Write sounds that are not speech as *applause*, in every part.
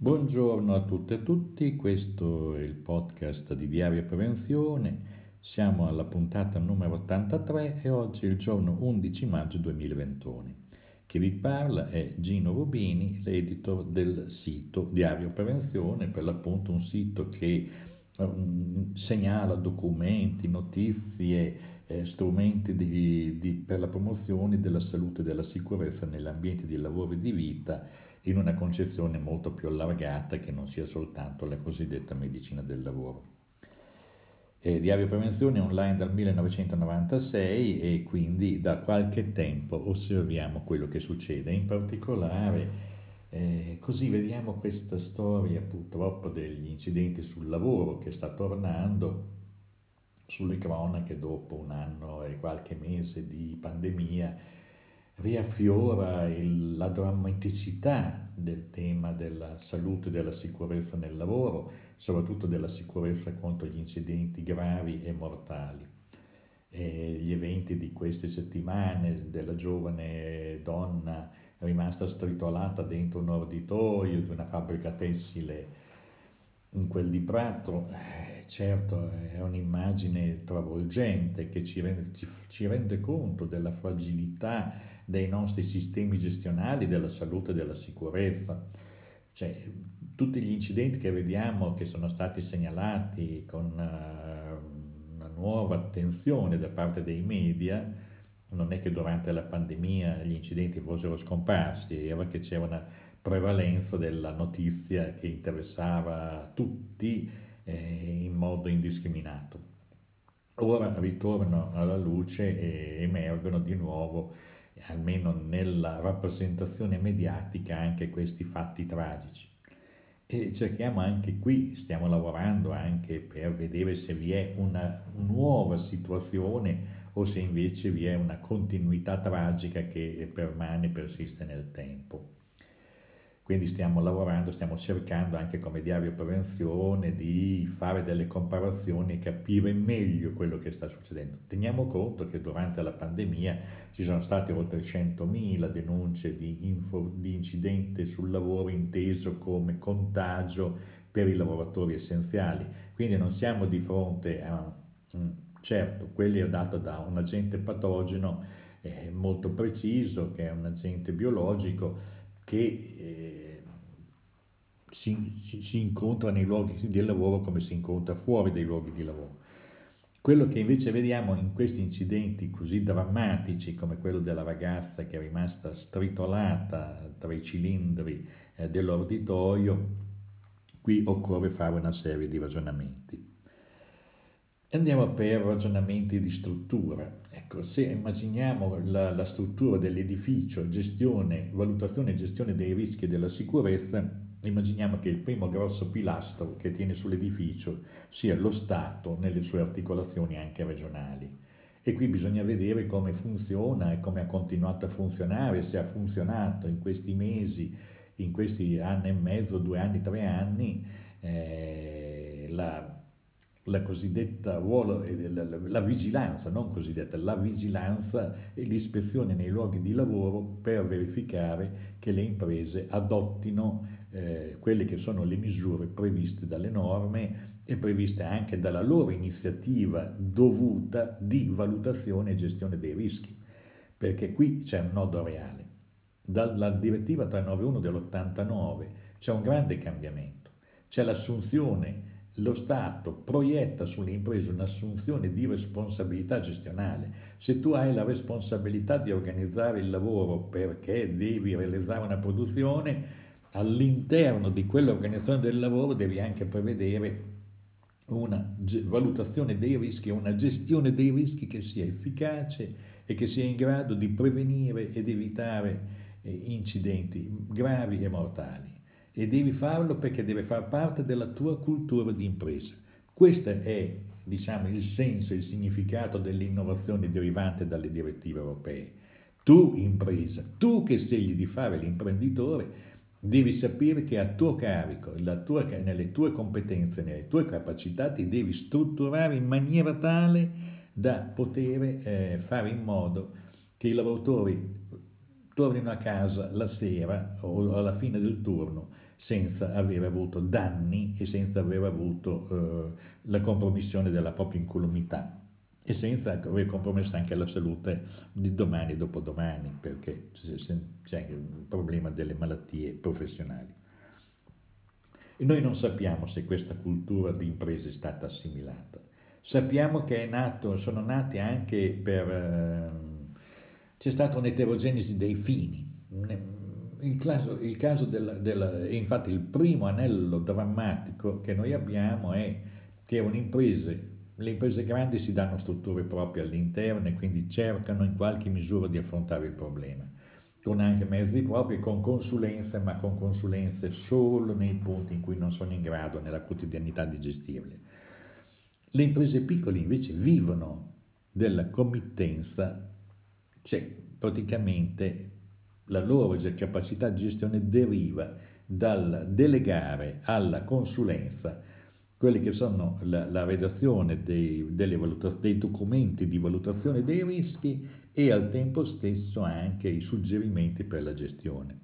Buongiorno a tutte e a tutti, questo è il podcast di Diario Prevenzione, siamo alla puntata numero 83 e oggi è il giorno 11 maggio 2021. Chi vi parla è Gino Rubini, l'editor del sito Diario Prevenzione, per l'appunto un sito che um, segnala documenti, notizie, eh, strumenti di, di, per la promozione della salute e della sicurezza nell'ambiente di lavoro e di vita in una concezione molto più allargata che non sia soltanto la cosiddetta medicina del lavoro. Eh, Diario Prevenzione online dal 1996 e quindi da qualche tempo osserviamo quello che succede, in particolare eh, così vediamo questa storia purtroppo degli incidenti sul lavoro che sta tornando sulle cronache dopo un anno e qualche mese di pandemia riaffiora il, la drammaticità del tema della salute e della sicurezza nel lavoro, soprattutto della sicurezza contro gli incidenti gravi e mortali. E gli eventi di queste settimane della giovane donna rimasta stritolata dentro un orditorio di una fabbrica tessile in quel di Prato, eh, certo è un'immagine travolgente che ci rende, ci, ci rende conto della fragilità dei nostri sistemi gestionali della salute e della sicurezza. Cioè, tutti gli incidenti che vediamo che sono stati segnalati con uh, una nuova attenzione da parte dei media, non è che durante la pandemia gli incidenti fossero scomparsi, era che c'era una prevalenza della notizia che interessava tutti eh, in modo indiscriminato. Ora ritornano alla luce e emergono di nuovo almeno nella rappresentazione mediatica, anche questi fatti tragici. E cerchiamo anche qui, stiamo lavorando anche per vedere se vi è una nuova situazione o se invece vi è una continuità tragica che permane, persiste nel tempo. Quindi stiamo lavorando, stiamo cercando anche come diario prevenzione di fare delle comparazioni e capire meglio quello che sta succedendo. Teniamo conto che durante la pandemia ci sono state oltre 100.000 denunce di, info, di incidente sul lavoro inteso come contagio per i lavoratori essenziali. Quindi non siamo di fronte a, certo, quelli è dato da un agente patogeno eh, molto preciso, che è un agente biologico, che eh, si, si, si, incontra nei luoghi di lavoro come si incontra fuori dai luoghi di lavoro. Quello che invece vediamo in questi incidenti così drammatici come quello della ragazza che è rimasta stritolata tra i cilindri eh, dell'orditorio, qui occorre fare una serie di ragionamenti. Andiamo per ragionamenti di struttura. Ecco, se immaginiamo la, la struttura dell'edificio, gestione, valutazione e gestione dei rischi e della sicurezza, immaginiamo che il primo grosso pilastro che tiene sull'edificio sia lo Stato nelle sue articolazioni anche regionali. E qui bisogna vedere come funziona e come ha continuato a funzionare, se ha funzionato in questi mesi, in questi anni e mezzo, due anni, tre anni, eh, la la cosiddetta ruolo, la, la, vigilanza, non cosiddetta, la vigilanza e l'ispezione nei luoghi di lavoro per verificare che le imprese adottino eh, quelle che sono le misure previste dalle norme e previste anche dalla loro iniziativa dovuta di valutazione e gestione dei rischi, perché qui c'è un nodo reale. Dalla direttiva 391 dell'89 c'è un grande cambiamento, c'è l'assunzione lo Stato proietta sulle imprese un'assunzione di responsabilità gestionale. Se tu hai la responsabilità di organizzare il lavoro perché devi realizzare una produzione, all'interno di quell'organizzazione del lavoro devi anche prevedere una valutazione dei rischi, una gestione dei rischi che sia efficace e che sia in grado di prevenire ed evitare eh, incidenti gravi e mortali e devi farlo perché deve far parte della tua cultura di impresa. Questo è diciamo, il senso, il significato dell'innovazione derivante dalle direttive europee. Tu impresa, tu che scegli di fare l'imprenditore, devi sapere che a tuo carico, tua, nelle tue competenze, nelle tue capacità, ti devi strutturare in maniera tale da poter eh, fare in modo che i lavoratori tornino a casa la sera o alla fine del turno senza aver avuto danni e senza aver avuto eh, la compromissione della propria incolumità e senza aver compromesso anche la salute di domani e dopodomani, perché c'è il problema delle malattie professionali. E noi non sappiamo se questa cultura di impresa è stata assimilata. Sappiamo che nato, sono nati anche per... Eh, c'è stata un'eterogenesi dei fini. Il caso, il caso della, della, infatti il primo anello drammatico che noi abbiamo è che un'impresa, le imprese grandi si danno strutture proprie all'interno e quindi cercano in qualche misura di affrontare il problema con anche mezzi propri, con consulenze, ma con consulenze solo nei punti in cui non sono in grado nella quotidianità di gestirle. Le imprese piccole invece vivono della committenza, cioè praticamente la loro capacità di gestione deriva dal delegare alla consulenza quelli che sono la, la redazione dei, dei documenti di valutazione dei rischi e al tempo stesso anche i suggerimenti per la gestione.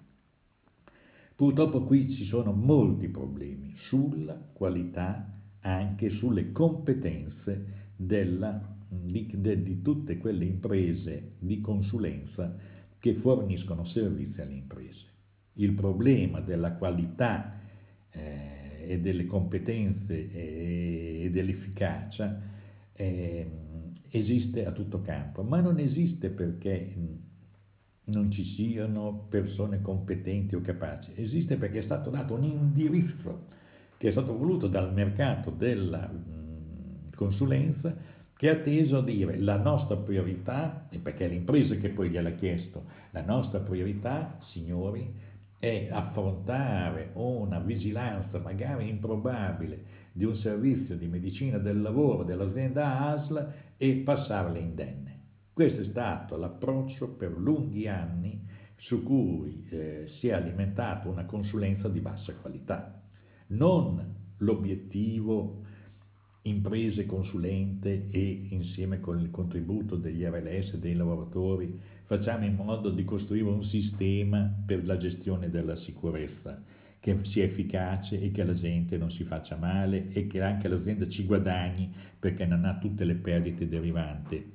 Purtroppo qui ci sono molti problemi sulla qualità, anche sulle competenze della, di, de, di tutte quelle imprese di consulenza che forniscono servizi alle imprese. Il problema della qualità eh, e delle competenze e, e dell'efficacia eh, esiste a tutto campo, ma non esiste perché non ci siano persone competenti o capaci, esiste perché è stato dato un indirizzo che è stato voluto dal mercato della consulenza che ha teso a dire la nostra priorità, e perché è l'impresa che poi gliel'ha chiesto, la nostra priorità, signori, è affrontare una vigilanza magari improbabile di un servizio di medicina del lavoro dell'azienda ASL e passarle indenne. Questo è stato l'approccio per lunghi anni su cui eh, si è alimentata una consulenza di bassa qualità, non l'obiettivo imprese consulente e insieme con il contributo degli RLS e dei lavoratori facciamo in modo di costruire un sistema per la gestione della sicurezza che sia efficace e che la gente non si faccia male e che anche l'azienda ci guadagni perché non ha tutte le perdite derivanti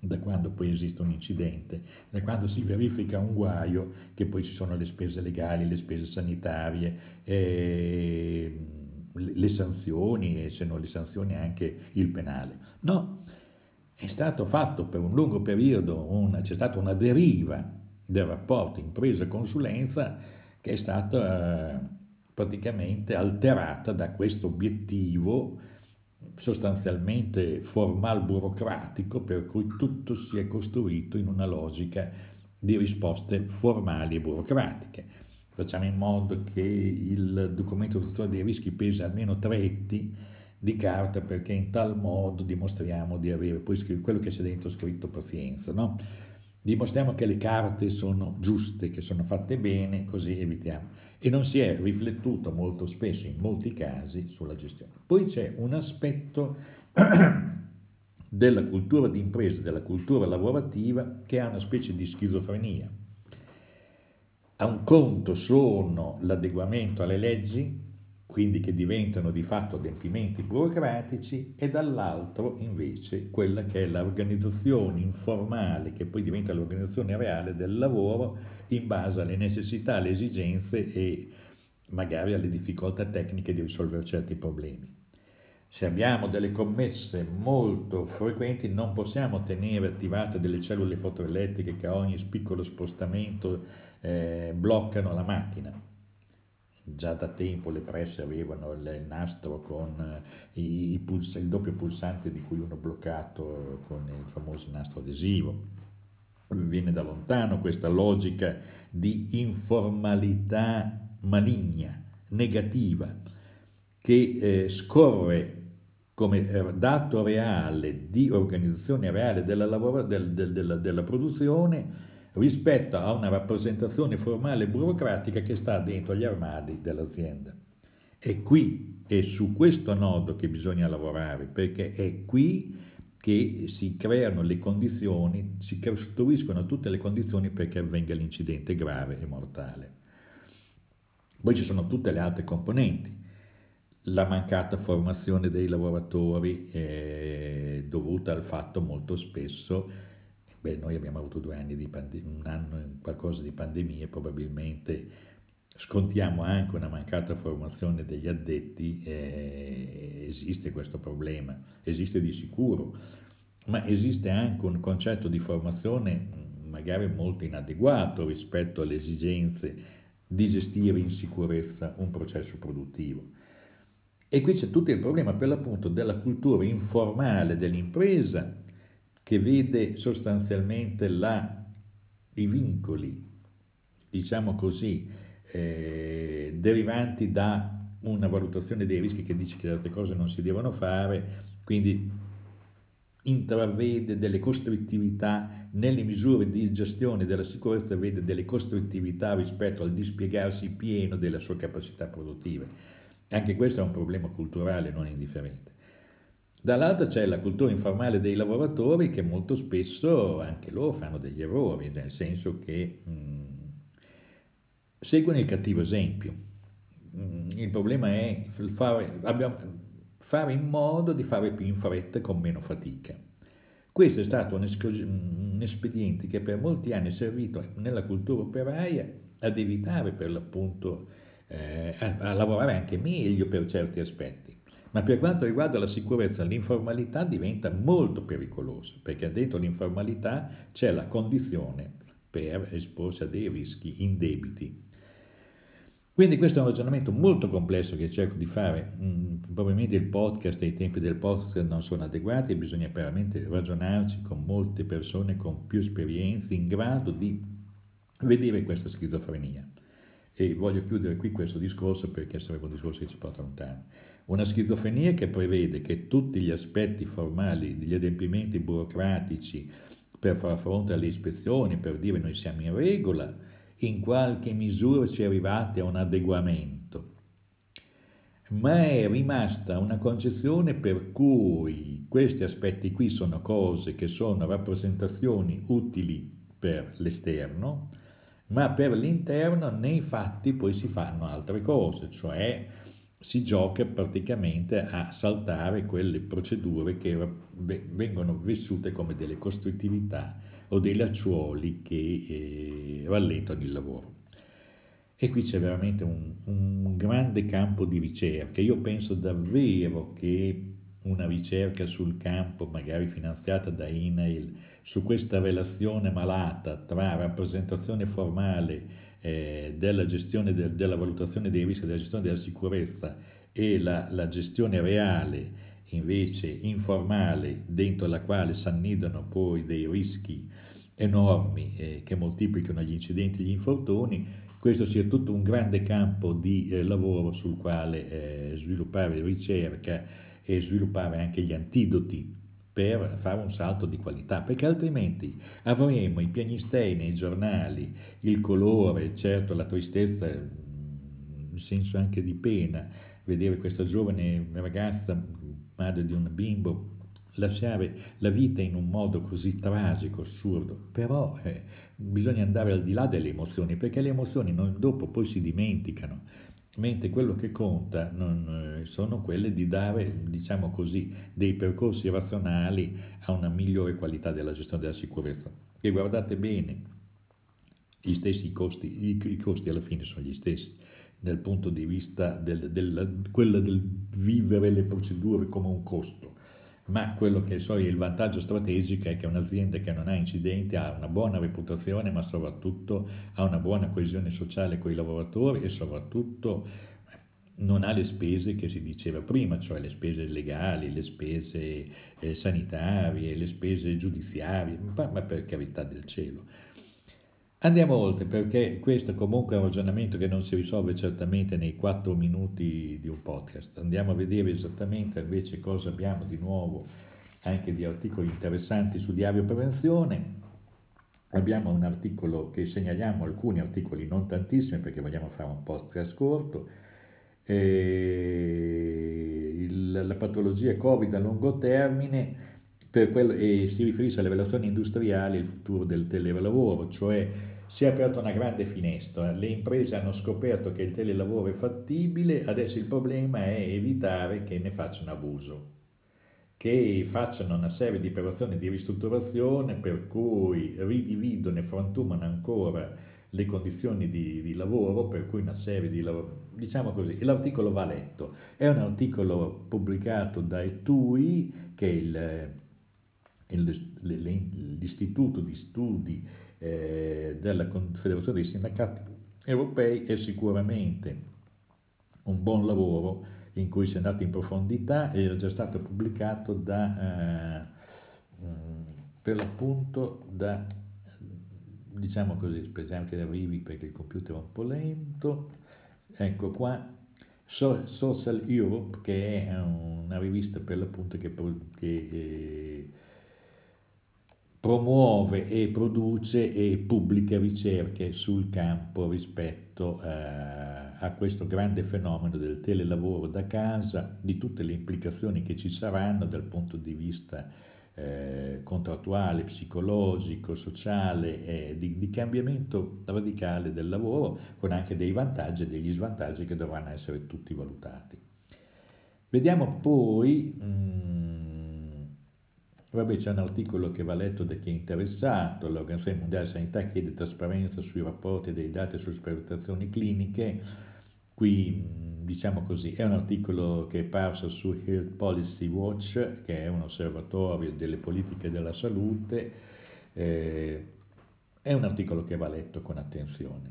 da quando poi esiste un incidente, da quando si verifica un guaio, che poi ci sono le spese legali, le spese sanitarie, eh, le sanzioni e se non le sanzioni anche il penale. No, è stato fatto per un lungo periodo, una, c'è stata una deriva del rapporto impresa-consulenza che è stata eh, praticamente alterata da questo obiettivo sostanzialmente formal burocratico per cui tutto si è costruito in una logica di risposte formali e burocratiche. Facciamo in modo che il documento di dei rischi pesi almeno tre etti di carta perché in tal modo dimostriamo di avere poi quello che c'è dentro scritto pazienza, no? Dimostriamo che le carte sono giuste, che sono fatte bene, così evitiamo. E non si è riflettuto molto spesso, in molti casi, sulla gestione. Poi c'è un aspetto *clears throat* della cultura di impresa, della cultura lavorativa, che ha una specie di schizofrenia. A un conto sono l'adeguamento alle leggi, quindi che diventano di fatto adempimenti burocratici, e dall'altro invece quella che è l'organizzazione informale, che poi diventa l'organizzazione reale del lavoro in base alle necessità, alle esigenze e magari alle difficoltà tecniche di risolvere certi problemi. Se abbiamo delle commesse molto frequenti non possiamo tenere attivate delle cellule fotoelettriche che a ogni piccolo spostamento eh, bloccano la macchina già da tempo le presse avevano il nastro con eh, i, puls- il doppio pulsante di cui uno bloccato con il famoso nastro adesivo. Viene da lontano questa logica di informalità maligna, negativa, che eh, scorre come dato reale di organizzazione reale della, lavoro, del, del, della, della produzione rispetto a una rappresentazione formale e burocratica che sta dentro gli armadi dell'azienda. È qui, è su questo nodo che bisogna lavorare, perché è qui che si creano le condizioni, si costruiscono tutte le condizioni perché avvenga l'incidente grave e mortale. Poi ci sono tutte le altre componenti, la mancata formazione dei lavoratori eh, dovuta al fatto molto spesso, beh, noi abbiamo avuto due anni di pandemia, un anno qualcosa di pandemia, probabilmente scontiamo anche una mancata formazione degli addetti, eh, esiste questo problema, esiste di sicuro, ma esiste anche un concetto di formazione magari molto inadeguato rispetto alle esigenze di gestire in sicurezza un processo produttivo. E qui c'è tutto il problema per l'appunto della cultura informale dell'impresa che vede sostanzialmente la, i vincoli, diciamo così, eh, derivanti da una valutazione dei rischi che dice che certe cose non si devono fare, quindi intravede delle costrittività nelle misure di gestione della sicurezza, vede delle costrittività rispetto al dispiegarsi pieno delle sue capacità produttive. Anche questo è un problema culturale non indifferente. Dall'altra c'è la cultura informale dei lavoratori che molto spesso anche loro fanno degli errori, nel senso che mh, mm, seguono il cattivo esempio. Mh, mm, il problema è fare, abbiamo, fare in modo di fare più in fretta con meno fatica. Questo è stato un, un espediente che per molti anni è servito nella cultura operaia ad evitare per l'appunto eh, a, a, lavorare anche meglio per certi aspetti. Ma per quanto riguarda la sicurezza, l'informalità diventa molto pericolosa, perché dentro l'informalità c'è la condizione per esporsi a dei rischi indebiti. Quindi questo è un ragionamento molto complesso che cerco di fare, mm, probabilmente il podcast e i tempi del podcast non sono adeguati e bisogna veramente ragionarci con molte persone con più esperienze in grado di vedere questa schizofrenia. E voglio chiudere qui questo discorso perché sarebbe un discorso che ci porta lontano. Una schizofrenia che prevede che tutti gli aspetti formali, gli adempimenti burocratici per far fronte alle ispezioni, per dire noi siamo in regola, in qualche misura si è arrivati a un adeguamento, ma è rimasta una concezione per cui questi aspetti qui sono cose che sono rappresentazioni utili per l'esterno, ma per l'interno nei fatti poi si fanno altre cose, cioè si gioca praticamente a saltare quelle procedure che vengono vissute come delle costrittività o dei lacciuoli che eh, rallentano il lavoro. E qui c'è veramente un, un grande campo di ricerca. Io penso davvero che una ricerca sul campo, magari finanziata da INAIL, su questa relazione malata tra rappresentazione formale eh, della gestione de, della valutazione dei rischi, della gestione della sicurezza e la, la gestione reale invece informale dentro la quale si annidano poi dei rischi enormi eh, che moltiplicano gli incidenti e gli infortuni, questo sia tutto un grande campo di eh, lavoro sul quale eh, sviluppare ricerca e sviluppare anche gli antidoti per fare un salto di qualità, perché altrimenti avremo i pianistei nei giornali, il colore, certo la tristezza, in senso anche di pena, vedere questa giovane ragazza, madre di un bimbo, lasciare la vita in un modo così tragico, assurdo, però eh, bisogna andare al di là delle emozioni, perché le emozioni non, dopo poi si dimenticano, mentre quello che conta non, eh, sono quelle di dare, diciamo così, dei percorsi razionali a una migliore qualità della gestione della sicurezza. E guardate bene, gli stessi costi, i, i costi alla fine sono gli stessi dal punto di vista del, del, quello del vivere le procedure come un costo ma quello che so il vantaggio strategico è che un'azienda che non ha incidenti ha una buona reputazione, ma soprattutto ha una buona coesione sociale con i lavoratori e soprattutto non ha le spese che si diceva prima, cioè le spese legali, le spese eh, sanitarie, le spese giudiziarie, ma, ma per carità del cielo. Andiamo oltre perché questo comunque è un ragionamento che non si risolve certamente nei quattro minuti di un podcast. Andiamo a vedere esattamente invece cosa abbiamo di nuovo anche di articoli interessanti su Diario Prevenzione. Abbiamo un articolo che segnaliamo, alcuni articoli, non tantissimi perché vogliamo fare un podcast corto. Il, la patologia Covid a lungo termine quello, e si riferisce alle relazioni industriali e il futuro del telelavoro, cioè si è aperta una grande finestra, le imprese hanno scoperto che il telelavoro è fattibile, adesso il problema è evitare che ne facciano abuso che facciano una serie di operazioni di ristrutturazione per cui ridividono e frantumano ancora le condizioni di, di, lavoro, per cui una serie di lavoro, diciamo così, l'articolo va letto, è un articolo pubblicato da ETUI, che è il, il, l'istituto di studi eh, della Confederazione dei Sindacati Europei, è sicuramente un buon lavoro in cui si è andato in profondità era già stato pubblicato da, eh, mm, per l'appunto da, diciamo così, speriamo che arrivi perché il computer è un po' lento, ecco qua, Social Europe che è una rivista per l'appunto che, che eh, promuove e produce e pubblica ricerche sul campo rispetto a a questo grande fenomeno del telelavoro da casa, di tutte le implicazioni che ci saranno dal punto di vista eh, contrattuale, psicologico, sociale, eh, di, di, cambiamento radicale del lavoro, con anche dei vantaggi e degli svantaggi che dovranno essere tutti valutati. Vediamo poi, mh, mm, vabbè c'è un articolo che va letto da chi è interessato, l'Organizzazione Mondiale della Sanità chiede trasparenza sui rapporti dei dati sulle sperimentazioni cliniche, Qui, diciamo così, è un articolo che è parso su Health Policy Watch, che è un osservatorio delle politiche della salute, eh, è un articolo che va letto con attenzione.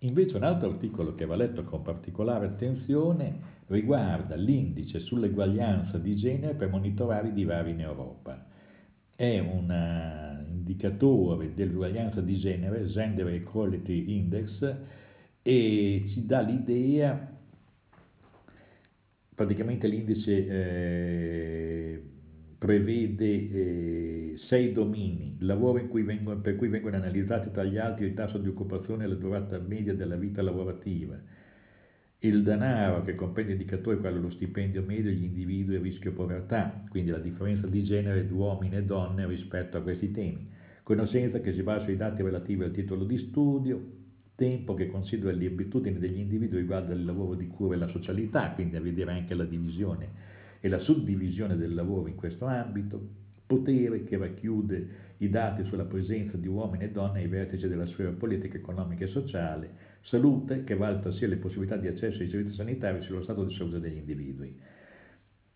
Invece un altro articolo che va letto con particolare attenzione riguarda l'indice sull'eguaglianza di genere per monitorare i divari in Europa. È un eh, indicatore dell'uguaglianza di genere, Gender Equality Index, e ci dà l'idea, praticamente l'indice eh, prevede eh, sei domini, il lavoro vengono, per cui vengono analizzati tra gli altri il tasso di occupazione e la durata media della vita lavorativa, il denaro che comprende indicatori quali lo stipendio medio, gli individui e rischio povertà, quindi la differenza di genere di uomini e donne rispetto a questi temi, conoscenza che si basa sui dati relativi al titolo di studio, tempo che considera le abitudini degli individui riguardo al lavoro di cura e la socialità, quindi a vedere anche la divisione e la suddivisione del lavoro in questo ambito, potere che racchiude i dati sulla presenza di uomini e donne ai vertici della sfera politica, economica e sociale, salute che valuta sia le possibilità di accesso ai servizi sanitari sia lo stato di salute degli individui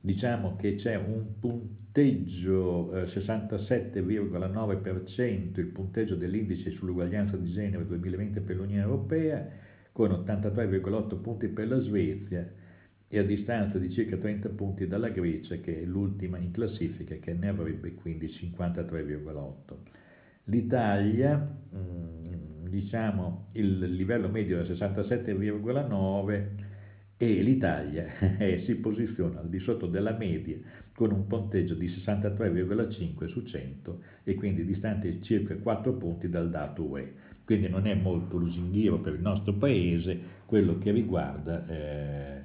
diciamo che c'è un punteggio eh, 67,9% il punteggio dell'indice sull'uguaglianza di genere 2020 per l'Unione Europea con 83,8 punti per la Svezia e a distanza di circa 30 punti dalla Grecia che è l'ultima in classifica che ne avrebbe quindi 53,8. L'Italia, mm, diciamo, il livello medio è 67,9 e l'Italia *laughs* eh, si posiziona al di sotto della media con un punteggio di 63,5 su 100 e quindi distante circa 4 punti dal dato UE. Quindi non è molto lusinghiero per il nostro Paese quello che riguarda eh,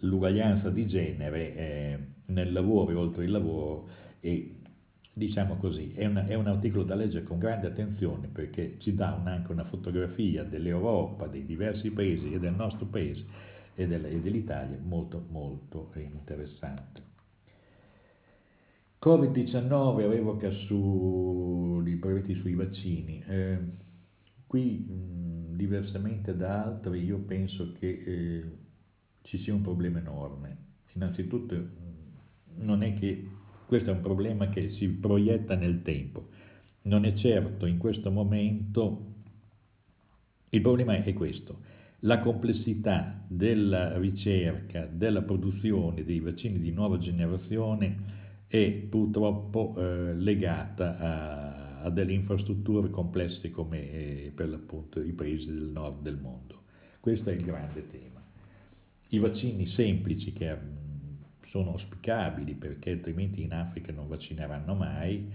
l'uguaglianza di genere eh, nel lavoro e oltre il lavoro e diciamo così, è, una, è, un articolo da leggere con grande attenzione perché ci dà un, anche una fotografia dell'Europa, dei diversi paesi e del nostro paese e, dell'Italia molto molto interessante. Covid-19 revoca sui brevetti sui vaccini. Eh, qui, mh, diversamente da altri, io penso che eh, ci sia un problema enorme. Innanzitutto, non è che questo è un problema che si proietta nel tempo. Non è certo in questo momento. Il problema è questo la complessità della ricerca, della produzione dei vaccini di nuova generazione è purtroppo eh, legata a, a, delle infrastrutture complesse come eh, per l'appunto i paesi del nord del mondo. Questo è il grande tema. I vaccini semplici che mm, sono auspicabili perché altrimenti in Africa non vaccineranno mai,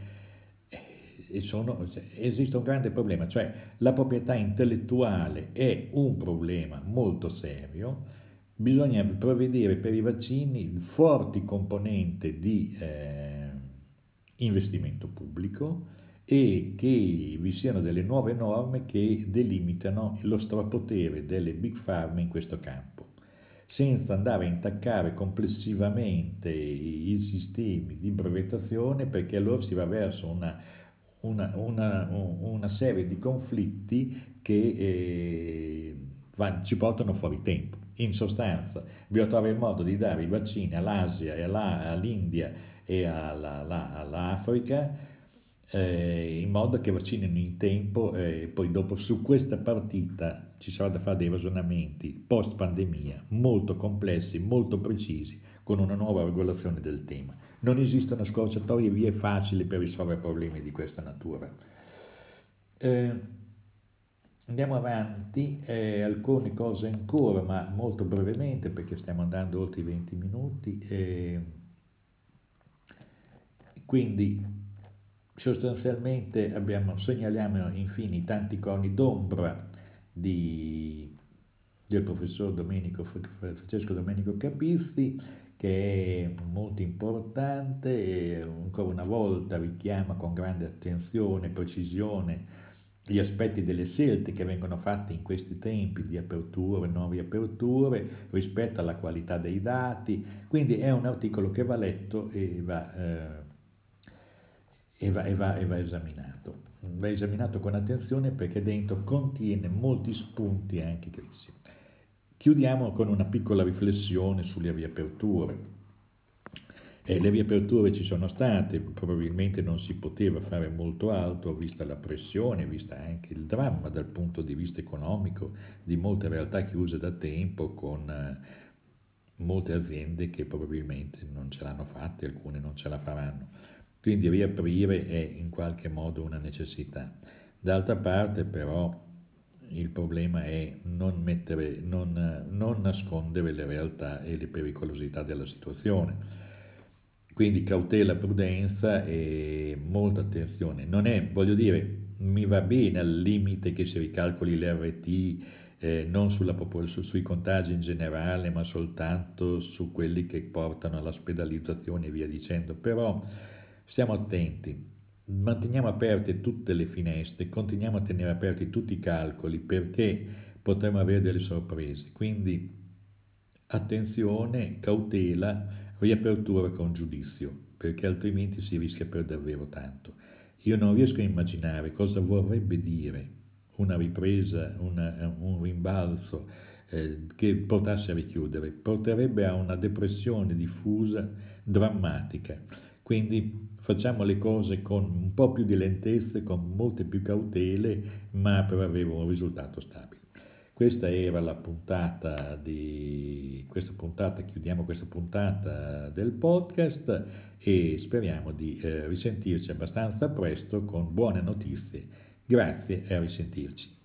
sono, esiste un grande problema, cioè la proprietà intellettuale è un problema molto serio, bisogna prevedere per i vaccini forti componenti di eh, investimento pubblico e che vi siano delle nuove norme che delimitano lo strapotere delle big pharma in questo campo, senza andare a intaccare complessivamente i sistemi di brevettazione perché allora si va verso una, una, una, una serie di conflitti che eh, va, ci portano fuori tempo. In sostanza, bisogna trovare il modo di dare i vaccini all'Asia, all'India e all'Africa eh, in modo che vaccinino in tempo e eh, poi dopo su questa partita ci sarà da fare dei ragionamenti post pandemia molto complessi, molto precisi, con una nuova regolazione del tema. Non esistono scorciatoie vie facili per risolvere problemi di questa natura. Eh, andiamo avanti, eh, alcune cose ancora, ma molto brevemente perché stiamo andando oltre i 20 minuti. Eh, quindi sostanzialmente abbiamo, segnaliamo infine i tanti coni d'ombra di, del professor Domenico, Francesco Domenico Capizzi che è molto importante e ancora una volta richiama con grande attenzione e precisione gli aspetti delle scelte che vengono fatte in questi tempi di aperture, nuove aperture, rispetto alla qualità dei dati, quindi è un articolo che va letto e va eh, e va, e, va, e va, esaminato. Va esaminato con attenzione perché dentro contiene molti spunti anche crisi. Chiudiamo con una piccola riflessione sulle riaperture. Eh, le riaperture ci sono state, probabilmente non si poteva fare molto altro, vista la pressione, vista anche il dramma dal punto di vista economico di molte realtà chiuse da tempo, con eh, molte aziende che probabilmente non ce l'hanno fatta, alcune non ce la faranno. Quindi riaprire è in qualche modo una necessità. D'altra parte però il problema è non, mettere, non, non nascondere le realtà e le pericolosità della situazione. Quindi cautela, prudenza e molta attenzione. Non è, voglio dire, mi va bene al limite che si ricalcoli l'RT eh, non sulla, su, sui contagi in generale, ma soltanto su quelli che portano all'ospedalizzazione e via dicendo, però Stiamo attenti, manteniamo aperte tutte le finestre, continuiamo a tenere aperti tutti i calcoli perché potremo avere delle sorprese. Quindi attenzione, cautela, riapertura con giudizio, perché altrimenti si rischia per davvero tanto. Io non riesco a immaginare cosa vorrebbe dire una ripresa, una, un rimbalzo eh, che portasse a richiudere, porterebbe a una depressione diffusa, drammatica. Quindi facciamo le cose con un po' più di lentezza, con molte più cautele, ma per avere un risultato stabile. Questa era la puntata di questa puntata, chiudiamo questa puntata del podcast e speriamo di eh, risentirci abbastanza presto con buone notizie. Grazie e a risentirci.